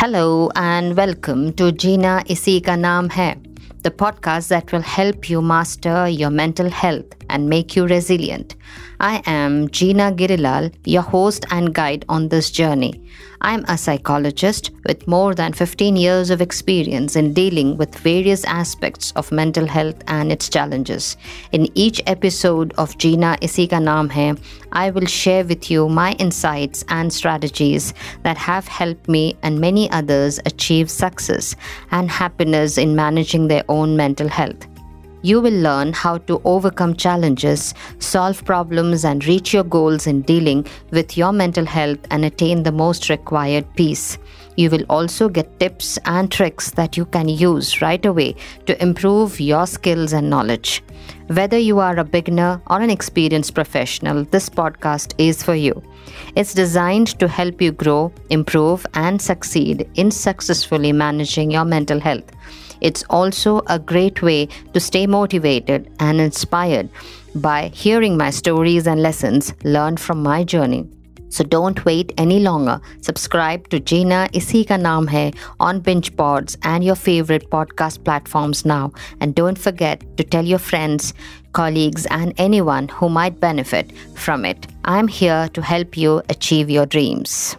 Hello and welcome to Jina Isi Ka Naam Hai, the podcast that will help you master your mental health and make you resilient. I am Gina Girilal, your host and guide on this journey. I'm a psychologist with more than 15 years of experience in dealing with various aspects of mental health and its challenges. In each episode of Jina Isi Ka Naam Hai, I will share with you my insights and strategies that have helped me and many others achieve success and happiness in managing their own mental health. You will learn how to overcome challenges, solve problems, and reach your goals in dealing with your mental health and attain the most required peace. You will also get tips and tricks that you can use right away to improve your skills and knowledge. Whether you are a beginner or an experienced professional, this podcast is for you. It's designed to help you grow, improve, and succeed in successfully managing your mental health. It's also a great way to stay motivated and inspired by hearing my stories and lessons learned from my journey. So don't wait any longer. Subscribe to Jina Isi Ka Naam Hai on Binge Pods and your favorite podcast platforms now. And don't forget to tell your friends, colleagues, and anyone who might benefit from it. I'm here to help you achieve your dreams.